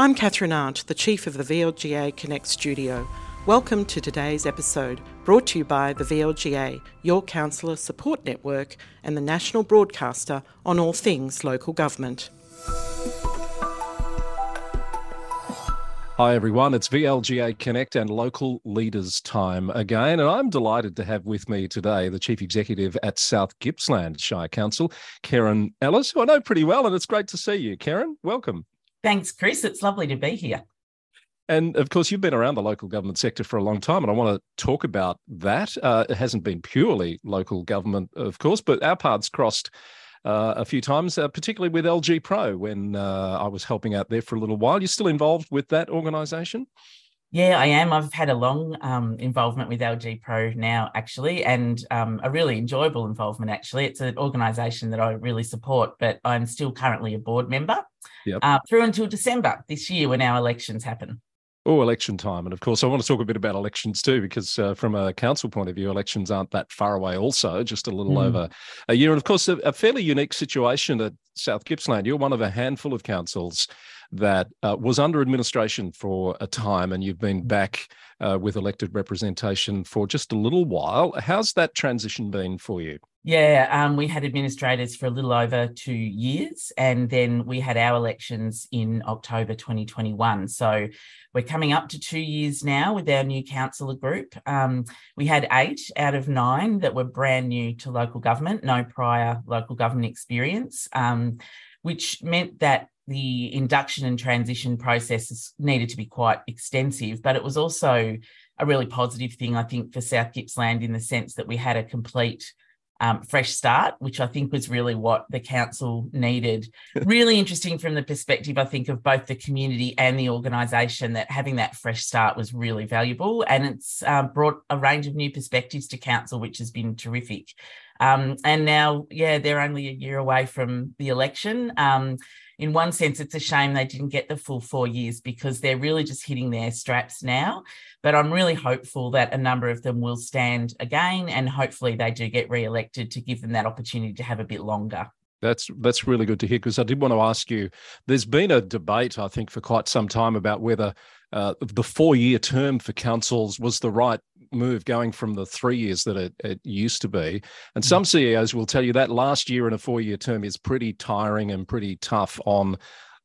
I'm Catherine Arndt, the Chief of the VLGA Connect Studio. Welcome to today's episode, brought to you by the VLGA, your councillor support network, and the national broadcaster on all things local government. Hi, everyone. It's VLGA Connect and Local Leaders Time again. And I'm delighted to have with me today the Chief Executive at South Gippsland Shire Council, Kerryn Ellis, who I know pretty well. And it's great to see you. Kerryn, welcome. Thanks, Chris. It's lovely to be here. And of course, you've been around the local government sector for a long time, and I want to talk about that. Uh, it hasn't been purely local government, of course, but our paths crossed uh, a few times, uh, particularly with LG Pro when uh, I was helping out there for a little while. You're still involved with that organisation? Yeah, I am. I've had a long um, involvement with LG Pro now, actually, and um, a really enjoyable involvement, actually. It's an organisation that I really support, but I'm still currently a board member yep. uh, through until December this year when our elections happen. Oh, election time. And of course, I want to talk a bit about elections too, because uh, from a council point of view, elections aren't that far away, also, just a little mm. over a year. And of course, a, a, fairly unique situation at South Gippsland. You're one of a handful of councils that uh, was under administration for a time, and you've been back uh, with elected representation for just a little while. How's that transition been for you? Yeah, um, we had administrators for a little over two years, and then we had our elections in October 2021. So we're coming up to two years now with our new councillor group. Um, we had eight out of nine that were brand new to local government, no prior local government experience, um, which meant that the induction and transition processes needed to be quite extensive, but it was also a really positive thing, I think, for South Gippsland in the sense that we had a complete um, fresh start, which I think was really what the council needed. really interesting from the perspective, I think, of both the community and the organisation that having that fresh start was really valuable. And it's um, brought a range of new perspectives to council, which has been terrific. Um, and now, yeah, they're only a year away from the election. Um, in one sense, it's a shame they didn't get the full four years because they're really just hitting their straps now. But I'm really hopeful that a number of them will stand again and hopefully they do get re elected to give them that opportunity to have a bit longer. That's that's really good to hear because I did want to ask you. There's been a debate, I think, for quite some time about whether uh, the four-year term for councils was the right move, going from the three years that it, it used to be. And some mm. CEOs will tell you that last year in a four-year term is pretty tiring and pretty tough on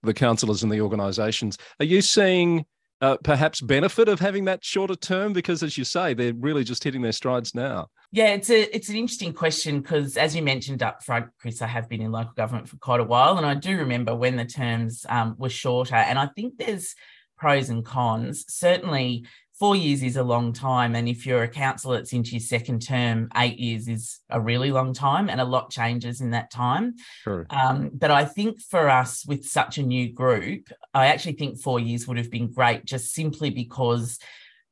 the councillors and the organisations. Are you seeing uh, perhaps benefit of having that shorter term? Because as you say, they're really just hitting their strides now. Yeah, it's a it's an interesting question because as you mentioned up front, Chris, I have been in local government for quite a while, and I do remember when the terms um, were shorter. And I think there's pros and cons. Certainly, four years is a long time. And if you're a councillor that's into your second term, eight years is a really long time and a lot changes in that time. Sure. Um, but I think for us with such a new group, I actually think four years would have been great just simply because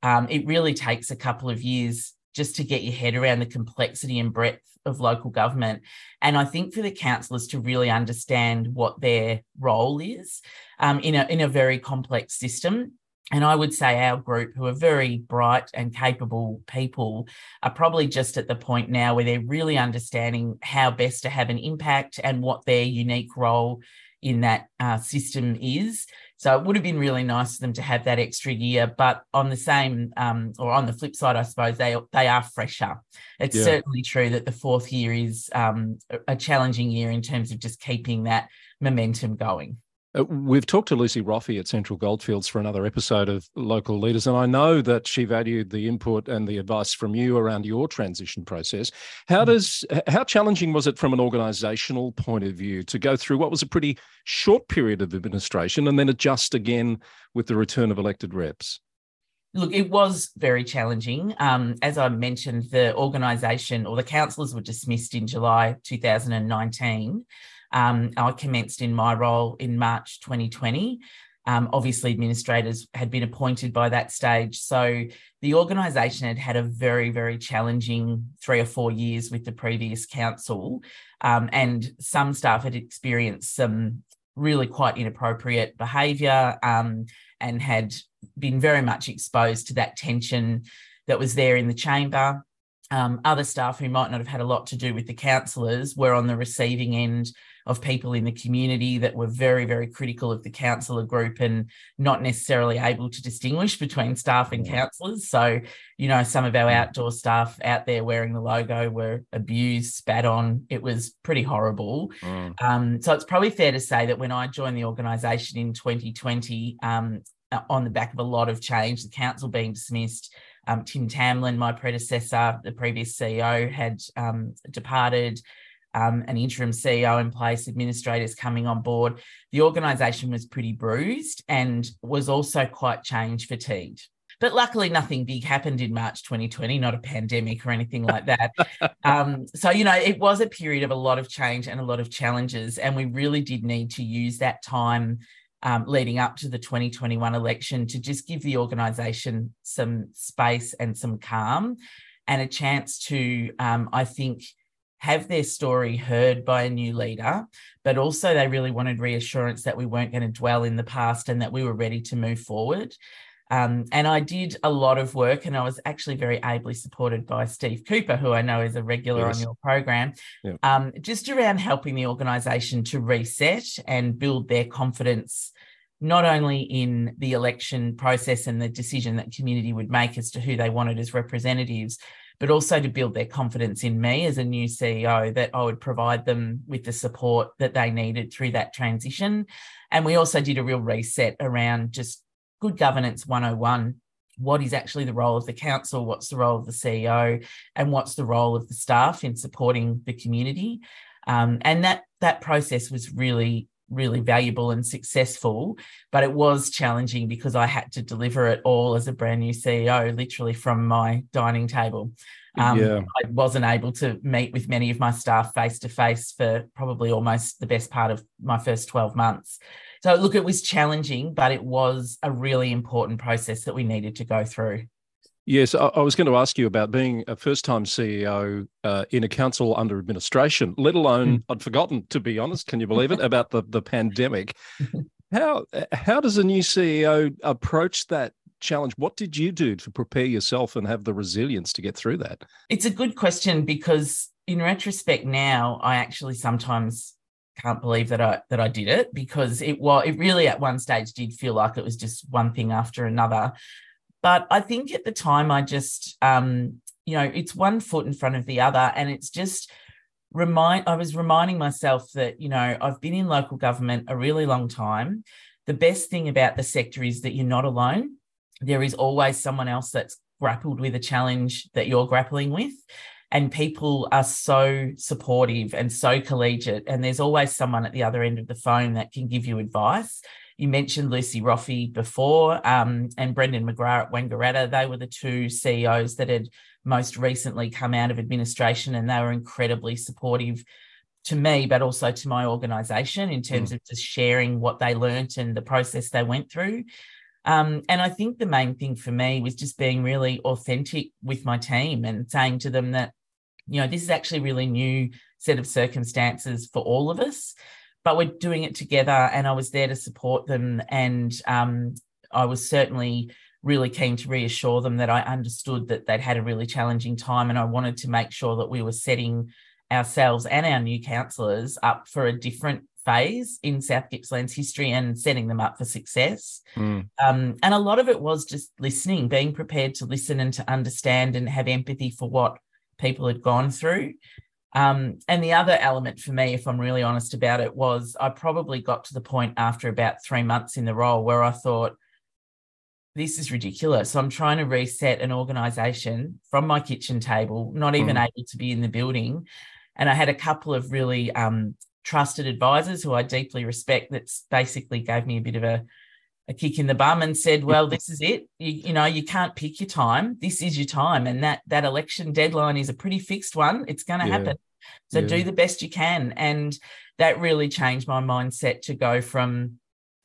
um, it really takes a couple of years just to get your head around the complexity and breadth of local government. And I think for the councillors to really understand what their role is um, in, a, in a very complex system and I would say our group, who are very bright and capable people, are probably just at the point now where they're really understanding how best to have an impact and what their unique role in that uh, system is. So it would have been really nice for them to have that extra year. But on the same, um, or on the flip side, I suppose they they are fresher. It's yeah. certainly true that the fourth year is um, a challenging year in terms of just keeping that momentum going. Uh, we've talked to Lucy Roffey at Central Goldfields for another episode of Local Leaders, and I know that she valued the input and the advice from you around your transition process. How mm. does how challenging was it from an organisational point of view to go through what was a pretty short period of administration and then adjust again with the return of elected reps? Look, it was very challenging. Um, as I mentioned, the organisation or the councillors were dismissed in July 2019. Um, I commenced in my role in March 2020. Um, obviously, administrators had been appointed by that stage. So the organisation had had a very, very challenging three or four years with the previous council. Um, and some staff had experienced some really quite inappropriate behaviour um, and had been very much exposed to that tension that was there in the chamber um, other staff who might not have had a lot to do with the councillors were on the receiving end of people in the community that were very, very critical of the councillor group and not necessarily able to distinguish between staff and councillors. So, you know, some of our mm. outdoor staff out there wearing the logo were abused, spat on. It was pretty horrible. Mm. Um, so it's probably fair to say that when I joined the organisation in 2020, um, on the back of a lot of change, the council being dismissed, um, Tim Tamlin, my predecessor, the previous CEO, had um, departed. Um, an interim CEO in place, administrators coming on board. The organisation was pretty bruised and was also quite change fatigued. But luckily, nothing big happened in March 2020, not a pandemic or anything like that. um, so, you know, it was a period of a lot of change and a lot of challenges. And we really did need to use that time um, leading up to the 2021 election to just give the organisation some space and some calm and a chance to, um, I think, have their story heard by a new leader, but also they really wanted reassurance that we weren't going to dwell in the past and that we were ready to move forward. Um, and I did a lot of work, and I was actually very ably supported by Steve Cooper, who I know is a regular yes. on your program, yeah. um, just around helping the organisation to reset and build their confidence, not only in the election process and the decision that community would make as to who they wanted as representatives, but also to build their confidence in me as a new CEO that I would provide them with the support that they needed through that transition. And we also did a real reset around just good governance 101 what is actually the role of the council? What's the role of the ceo and what's the role of the staff in supporting the community? Um, and that that process was really really valuable and successful but it was challenging because i had to deliver it all as a brand new ceo literally from my dining table. Um, yeah. i wasn't able to meet with many of my staff face to face for probably almost the best part of my first 12 months so, look, it was challenging, but it was a really important process that we needed to go through. Yes, I, was going to ask you about being a first time CEO uh, in a council under administration, let alone, mm. I'd forgotten, to be honest, can you believe it, about the, the pandemic. How, how does a new CEO approach that challenge? What did you do to prepare yourself and have the resilience to get through that? It's a good question because, in retrospect, now I actually sometimes can't believe that I that I did it because it was it really at one stage did feel like it was just one thing after another. But I think at the time I just um, you know, it's one foot in front of the other and it's just remind I was reminding myself that, you know, I've been in local government a really long time. The best thing about the sector is that you're not alone. There is always someone else that's grappled with a challenge that you're grappling with and people are so supportive and so collegiate and there's always someone at the other end of the phone that can give you advice you mentioned Lucy Roffey before um, and Brendan McGrath at Wangaratta. They were the two CEOs that had most recently come out of administration and they were incredibly supportive to me, but also to my organisation in terms mm. of just sharing what they learnt and the process they went through. Um, and I think the main thing for me was just being really authentic with my team and saying to them that you know, this is actually really new set of circumstances for all of us, but we're doing it together. And I was there to support them. And um, I was certainly really keen to reassure them that I understood that they'd had a really challenging time. And I wanted to make sure that we were setting ourselves and our new councillors up for a different phase in South Gippsland's history and setting them up for success. Mm. Um, and a lot of it was just listening, being prepared to listen and to understand and have empathy for what people had gone through. Um, and the other element for me, if I'm really honest about it, was I probably got to the point after about three months in the role where I thought, this is ridiculous. So I'm trying to reset an organization from my kitchen table, not even mm. able to be in the building. And I had a couple of really um, trusted advisors who I deeply respect that basically gave me a bit of a a kick in the bum and said, "Well, this is it. You, you, know, you can't pick your time. This is your time, and that that election deadline is a pretty fixed one. It's going to yeah. happen. So yeah. do the best you can." And that really changed my mindset to go from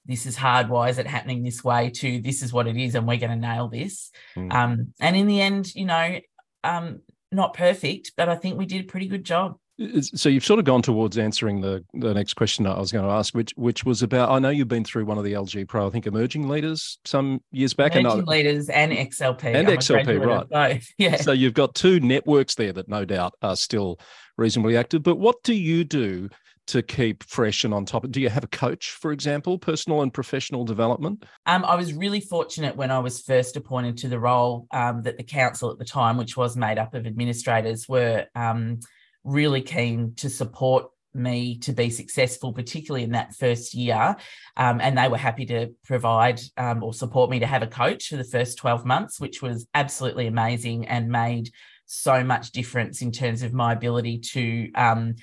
this is hard. Why is it happening this way? To this is what it is, and we're going to nail this. Mm. Um, and in the end, you know, um, not perfect, but I think we did a pretty good job. So you've sort of gone towards answering the, the next question I was going to ask, which which was about. I know you've been through one of the LG Pro, I think, emerging leaders some years back. Emerging and leaders and XLP and I'm XLP, right? Yeah. So you've got two networks there that no doubt are still reasonably active. But what do you do to keep fresh and on top? Do you have a coach, for example, personal and professional development? Um, I was really fortunate when I was first appointed to the role um, that the council at the time, which was made up of administrators, were. Um, really keen to support me to be successful, particularly in that first year. Um, and they were happy to provide um, or support me to have a coach for the first 12 months, which was absolutely amazing and made so much difference in terms of my ability to um,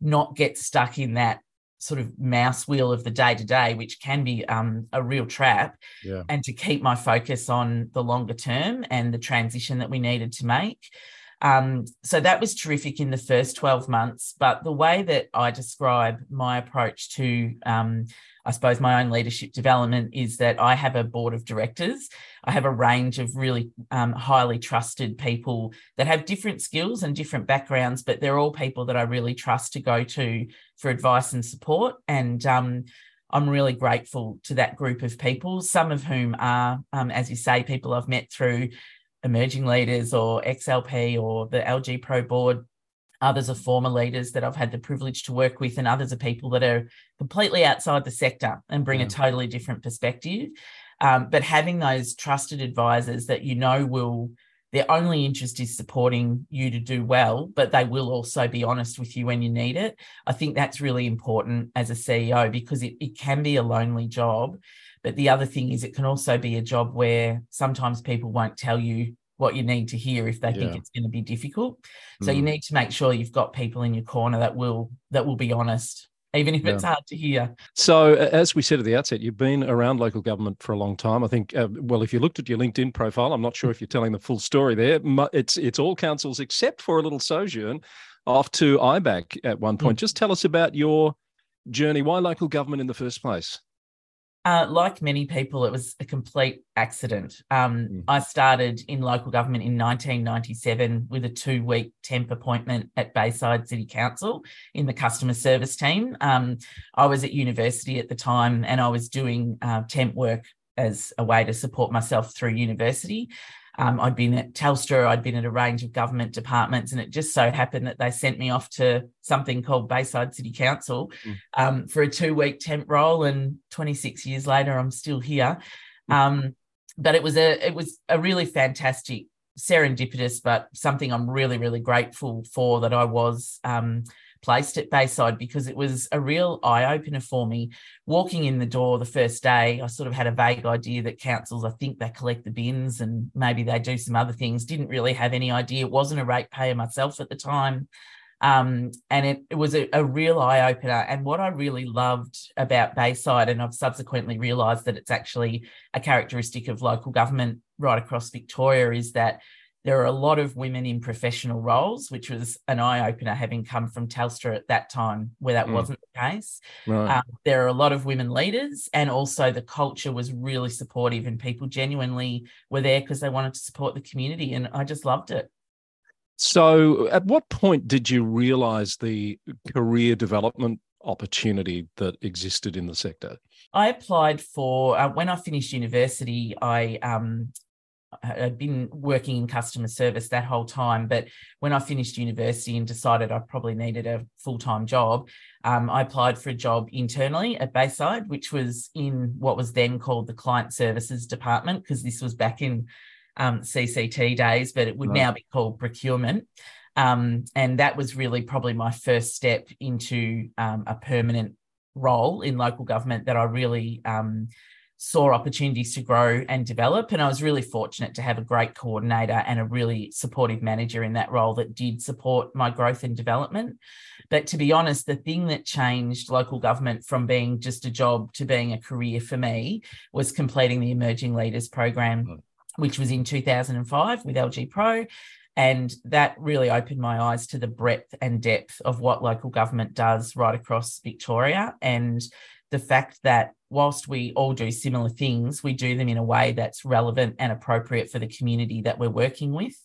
not get stuck in that sort of mouse wheel of the day to day, which can be um, a real trap, yeah. and to keep my focus on the longer term and the transition that we needed to make. Um, so that was terrific in the first 12 months. But the way that I describe my approach to, um, I suppose, my own leadership development is that I have a board of directors. I have a range of really um, highly trusted people that have different skills and different backgrounds, but they're all people that I really trust to go to for advice and support. And um, I'm really grateful to that group of people, some of whom are, um, as you say, people I've met through emerging leaders or XLP or the LG Pro board. Others are former leaders that I've had the privilege to work with, and others are people that are completely outside the sector and bring yeah. a totally different perspective. Um, but having those trusted advisors that you know will, their only interest is supporting you to do well, but they will also be honest with you when you need it. I think that's really important as a CEO because it, it can be a lonely job. But the other thing is, it can also be a job where sometimes people won't tell you what you need to hear if they yeah. think it's going to be difficult. So mm. you need to make sure you've got people in your corner that will that will be honest even if yeah. it's hard to hear. So, as we said at the outset, you've been around local government for a long time. I think, uh, well, if you looked at your LinkedIn profile, I'm not sure if you're telling the full story there. It's it's all councils except for a little sojourn off to IBAC at one point. Mm. Just tell us about your journey. Why local government in the first place? Uh, like many people, it was a complete accident. Um, mm. I started in local government in 1997 with a two week temp appointment at Bayside City Council in the customer service team. Um, I was at university at the time and I was doing uh, temp work as a way to support myself through university. Um, I'd been at Telstra, I'd been at a range of government departments, and it just so happened that they sent me off to something called Bayside City Council mm. um, for a two week temp role. And 26 years later, I'm still here. Mm. Um, but it was a it was a really fantastic serendipitous, but something I'm really really grateful for that I was um, placed at Bayside because it was a real eye opener for me. Walking in the door the first day, I sort of had a vague idea that councils, I think they collect the bins and maybe they do some other things. Didn't really have any idea. Wasn't a ratepayer myself at the time. Um, and it, it was a, a real eye opener. And what I really loved about Bayside, and I've subsequently realised that it's actually a characteristic of local government right across Victoria, is that there are a lot of women in professional roles, which was an eye opener having come from Telstra at that time where that mm. wasn't the case. Right. Um, there are a lot of women leaders, and also the culture was really supportive, and people genuinely were there because they wanted to support the community. And I just loved it. So, at what point did you realize the career development opportunity that existed in the sector? I applied for uh, when I finished university. I um, I'd been working in customer service that whole time, but when I finished university and decided I probably needed a full time job, um, I applied for a job internally at Bayside, which was in what was then called the Client Services Department, because this was back in um, CCT days, but it would right. now be called procurement. Um, and that was really probably my first step into um, a permanent role in local government that I really um, saw opportunities to grow and develop. And I was really fortunate to have a great coordinator and a really supportive manager in that role that did support my growth and development. But to be honest, the thing that changed local government from being just a job to being a career for me was completing the Emerging Leaders Program, hmm. which was in 2005 with LG Pro. And that really opened my eyes to the breadth and depth of what local government does right across Victoria. And the fact that whilst we all do similar things, we do them in a way that's relevant and appropriate for the community that we're working with.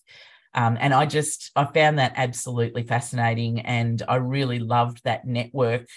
Um, and I just I found that absolutely fascinating, and I really loved that network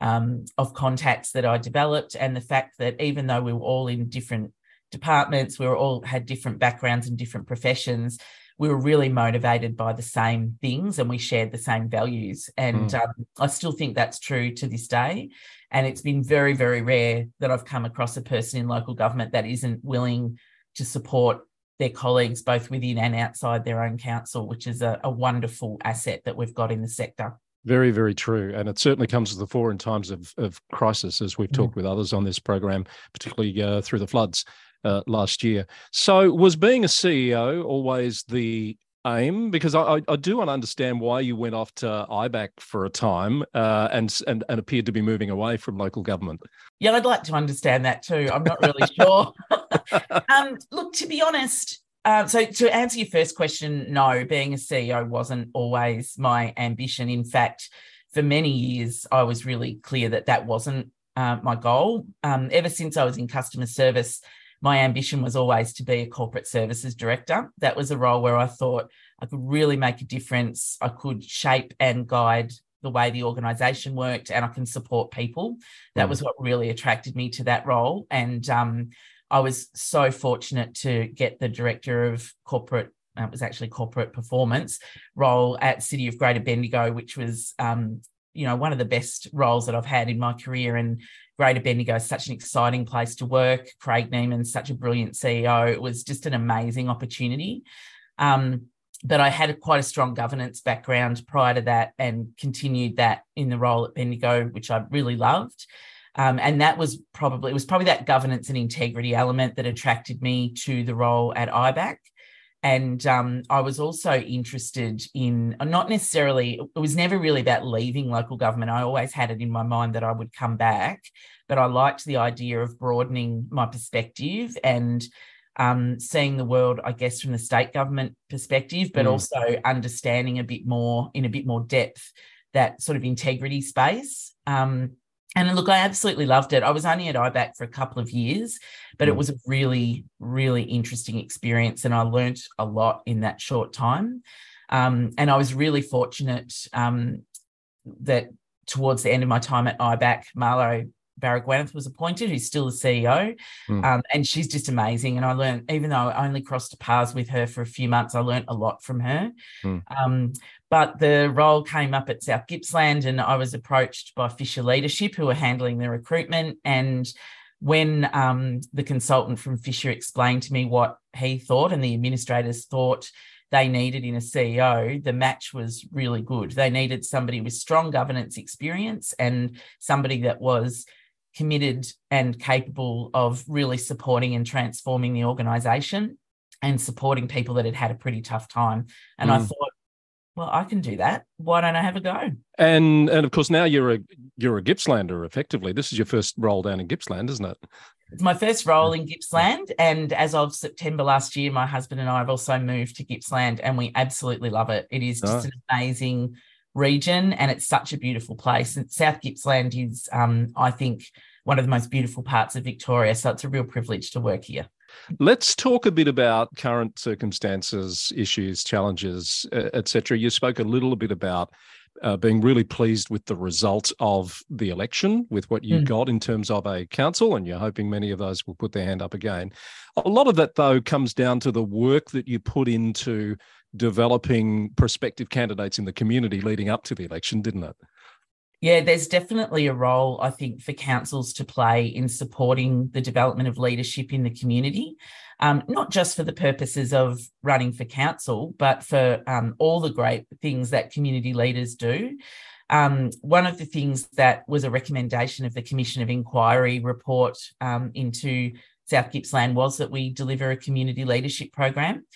um, of contacts that I developed, and the fact that even though we were all in different departments, we were all had different backgrounds and different professions. We were really motivated by the same things, and we shared the same values. And mm. um, I still think that's true to this day. And it's been very, very rare that I've come across a person in local government that isn't willing to support their colleagues both within and outside their own council, which is a, a wonderful asset that we've got in the sector. Very, very true. And it certainly comes to the fore in times of, of crisis, as we've mm. talked with others on this program, particularly uh, through the floods uh, last year. So, was being a CEO always the aim? Because I, I do want to understand why you went off to IBAC for a time uh, and, and, and appeared to be moving away from local government. Yeah, I'd like to understand that too. I'm not really sure. um, look, to be honest, uh, so to answer your first question, no, being a CEO wasn't always my ambition. In fact, for many years, I was really clear that that wasn't uh, my goal. Um, ever since I was in customer service, my ambition was always to be a corporate services director. That was a role where I thought I could really make a difference. I could shape and guide the way the organization worked and I can support people. That mm. was what really attracted me to that role. And um, I was so fortunate to get the director of corporate. It was actually corporate performance role at City of Greater Bendigo, which was um, you know one of the best roles that I've had in my career. And Greater Bendigo is such an exciting place to work. Craig Niemann's such a brilliant CEO. It was just an amazing opportunity. Um, but I had a, quite a strong governance background prior to that and continued that in the role at Bendigo, which I really loved. Um, and that was probably it was probably that governance and integrity element that attracted me to the role at IBAC. And um, I was also interested in not necessarily, it was never really about leaving local government. I always had it in my mind that I would come back, but I liked the idea of broadening my perspective and um, seeing the world, I guess, from the state government perspective, but mm. also understanding a bit more in a bit more depth that sort of integrity space. Um, and look, I absolutely loved it. I was only at IBAC for a couple of years, but mm. it was a really, really interesting experience. And I learnt a lot in that short time. Um, and I was really fortunate um, that towards the end of my time at IBAC, Marlo Baragwanath was appointed, who's still the CEO. Mm. Um, and she's just amazing. And I learned, even though I only crossed paths with her for a few months, I learned a lot from her. Mm. But the role came up at South Gippsland, and I was approached by Fisher Leadership, who were handling the recruitment. And when um, the consultant from Fisher explained to me what he thought and the administrators thought they needed in a CEO, the match was really good. They needed somebody with strong governance experience and somebody that was committed and capable of really supporting and transforming the organization and supporting people that had had a pretty tough time. And mm. I thought, well, I can do that. Why don't I have a go? And and of course now you're a you're a Gippslander effectively. This is your first role down in Gippsland, isn't it? It's my first role in Gippsland, and as of September last year, my husband and I have also moved to Gippsland, and we absolutely love it. It is just oh. an amazing region, and it's such a beautiful place. And South Gippsland is, um, I think, one of the most beautiful parts of Victoria. So it's a real privilege to work here. Let's talk a bit about current circumstances, issues, challenges, etc. You spoke a little bit about uh, being really pleased with the result of the election, with what you mm. got in terms of a council, and you're hoping many of those will put their hand up again. A lot of that, though, comes down to the work that you put into developing prospective candidates in the community leading up to the election, didn't it? Yeah, there's definitely a role, I think, for councils to play in supporting the development of leadership in the community, um, not just for the purposes of running for council, but for um, all the great things that community leaders do. Um, one of the things that was a recommendation of the Commission of Inquiry report um, into South Gippsland was that we deliver a community leadership program.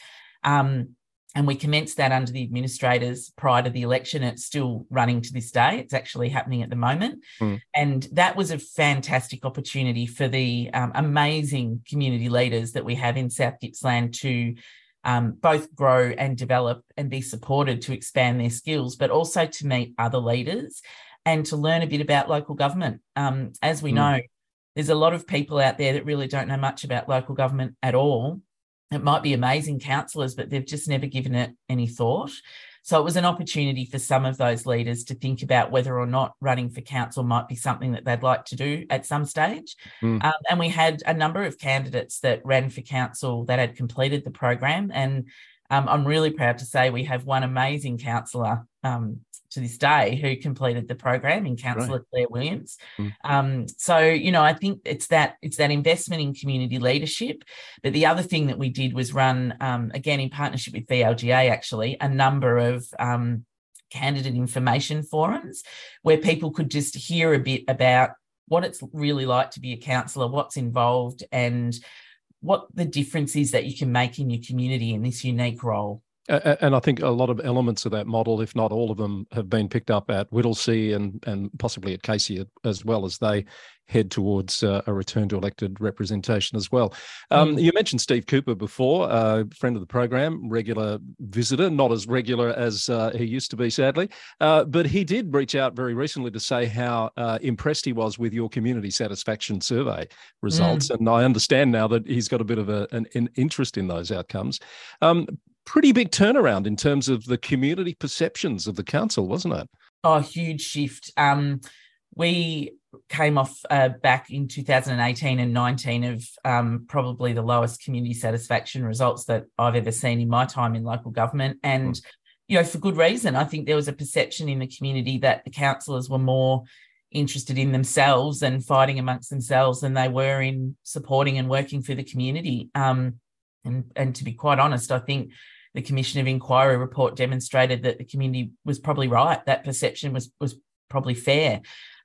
Um, and we commenced that under the administrators prior to the election. It's still running to this day. It's actually happening at the moment. Mm. And that was a fantastic opportunity for the um, amazing community leaders that we have in South Gippsland to um, both grow and develop and be supported to expand their skills, but also to meet other leaders and to learn a bit about local government. Um, as we mm. know, there's a lot of people out there that really don't know much about local government at all it might be amazing councillors, but they've just never given it any thought. So it was an opportunity for some of those leaders to think about whether or not running for council might be something that they'd like to do at some stage. Mm. Um, and we had a number of candidates that ran for council that had completed the program. And um, I'm really proud to say we have one amazing councillor um, to this day who completed the program in Councillor right. Claire Williams. Mm. Um, so you know, I think it's that it's that investment in community leadership. But the other thing that we did was run um, again in partnership with VLGA actually a number of um, candidate information forums where people could just hear a bit about what it's really like to be a councillor, what's involved, and what the difference is that you can make in your community in this unique role. And I think a lot of elements of that model, if not all of them, have been picked up at Whittlesea and and possibly at Casey as well as they head towards uh, a return to elected representation as well. Um, mm. You mentioned Steve Cooper before, uh, friend of the program, regular visitor, not as regular as uh, he used to be, sadly, uh, but he did reach out very recently to say how uh, impressed he was with your community satisfaction survey results. Mm. And I understand now that he's got a bit of a, an, an interest in those outcomes. Um, pretty big turnaround in terms of the community perceptions of the council, wasn't it? Oh, huge shift. Um, we came off uh, back in 2018 and 19 of um, probably the lowest community satisfaction results that I've ever seen in my time in local government. And, mm. you know, for good reason. I think there was a perception in the community that the councillors were more interested in themselves and fighting amongst themselves than they were in supporting and working for the community. Um, and, and to be quite honest, I think the Commission of Inquiry report demonstrated that the community was probably right. That perception was was probably fair.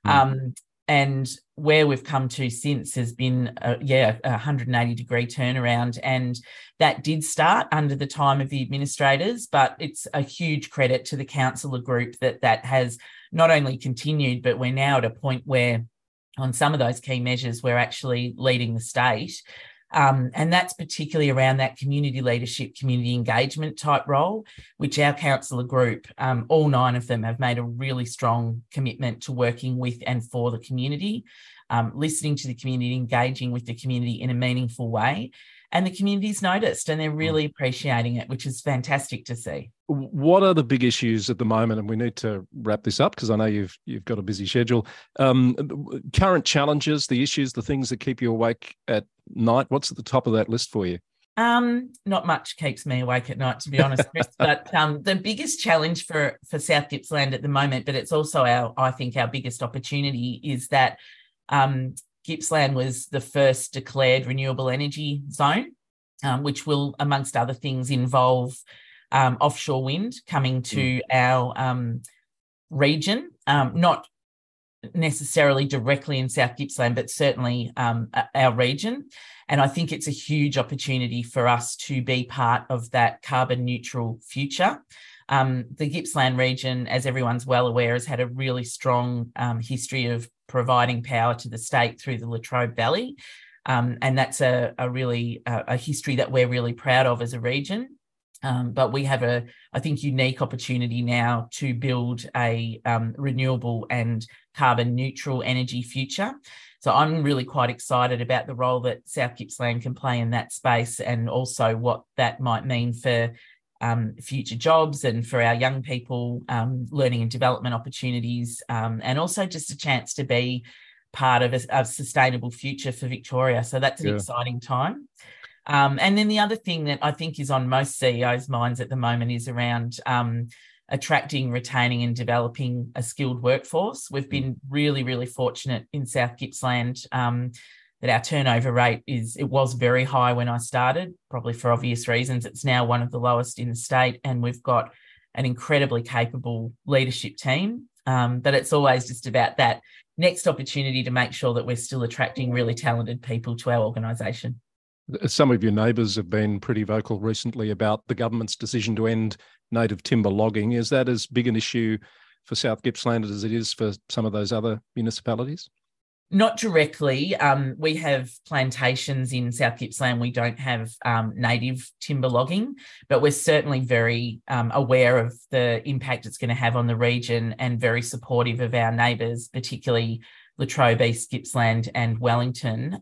Mm. Um, and where we've come to since has been a, yeah a 180 degree turnaround and that did start under the time of the administrators but it's a huge credit to the councillor group that that has not only continued but we're now at a point where on some of those key measures we're actually leading the state um, and that's particularly around that community leadership, community engagement type role, which our councillor group, um, all nine of them, have made a really strong commitment to working with and for the community, um, listening to the community, engaging with the community in a meaningful way and the community's noticed and they're hmm. really appreciating it, which is fantastic to see. What are the big issues at the moment? And we need to wrap this up because I know you've you've got a busy schedule. Um, current challenges, the issues, the things that keep you awake at night. What's at the top of that list for you? Um, not much keeps me awake at night, to be honest, Chris. but um, the biggest challenge for for South Gippsland at the moment, but it's also our, I think, our biggest opportunity is that um, Gippsland was the first declared renewable energy zone, um, which will, amongst other things, involve um, offshore wind coming to mm. our um, region, um, not necessarily directly in South Gippsland, but certainly um, our region. And I think it's a huge opportunity for us to be part of that carbon neutral future. Um, the Gippsland region, as everyone's well aware, has had a really strong um, history of providing power to the state through the Latrobe Valley. Um, and that's a, a really a, a, history that we're really proud of as a region. Um, but we have a, I think, unique opportunity now to build a um, renewable and carbon neutral energy future. So I'm really quite excited about the role that South Gippsland can play in that space, and also what that might mean for um, future jobs and for our young people, um, learning and development opportunities, um, and also just a chance to be part of a, a, sustainable future for Victoria. So that's an yeah. exciting time. Um, and then the other thing that I think is on most CEOs' minds at the moment is around um, attracting, retaining, and developing a skilled workforce. We've mm. been really, really fortunate in South Gippsland um, that our turnover rate is it was very high when I started, probably for obvious reasons. It's now one of the lowest in the state, and we've got an incredibly capable leadership team. Um, but it's always just about that next opportunity to make sure that we're still attracting really talented people to our organisation. Some of your neighbours have been pretty vocal recently about the government's decision to end native timber logging. Is that as big an issue for South Gippsland as it is for some of those other municipalities? Not directly. Um, we have plantations in South Gippsland. We don't have um, native timber logging, but we're certainly very um, aware of the impact it's going to have on the region and very supportive of our neighbours, particularly Latrobe East, Gippsland, and Wellington.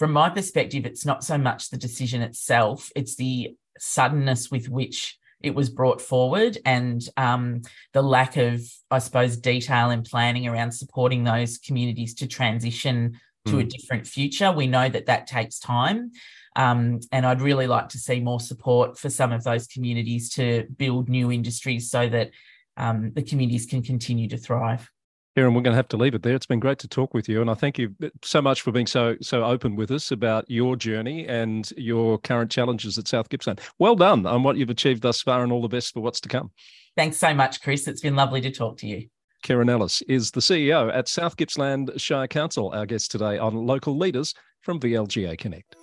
From my perspective, it's not so much the decision itself, it's the suddenness with which it was brought forward and um, the lack of, I suppose, detail and planning around supporting those communities to transition to mm. a different future. We know that that takes time. Um, and I'd really like to see more support for some of those communities to build new industries so that um, the communities can continue to thrive. Kerryn, we're going to have to leave it there. It's been great to talk with you, and I thank you uh, so much for being so so open with us about your journey and your current challenges at South Gippsland. Well done on what you've achieved thus far, and all the best for what's to come. Thanks so much, Chris. It's been lovely to talk to you. Kerryn Ellis is the CEO at South Gippsland Shire Council, our guest today on Local Leaders from VLGA Connect.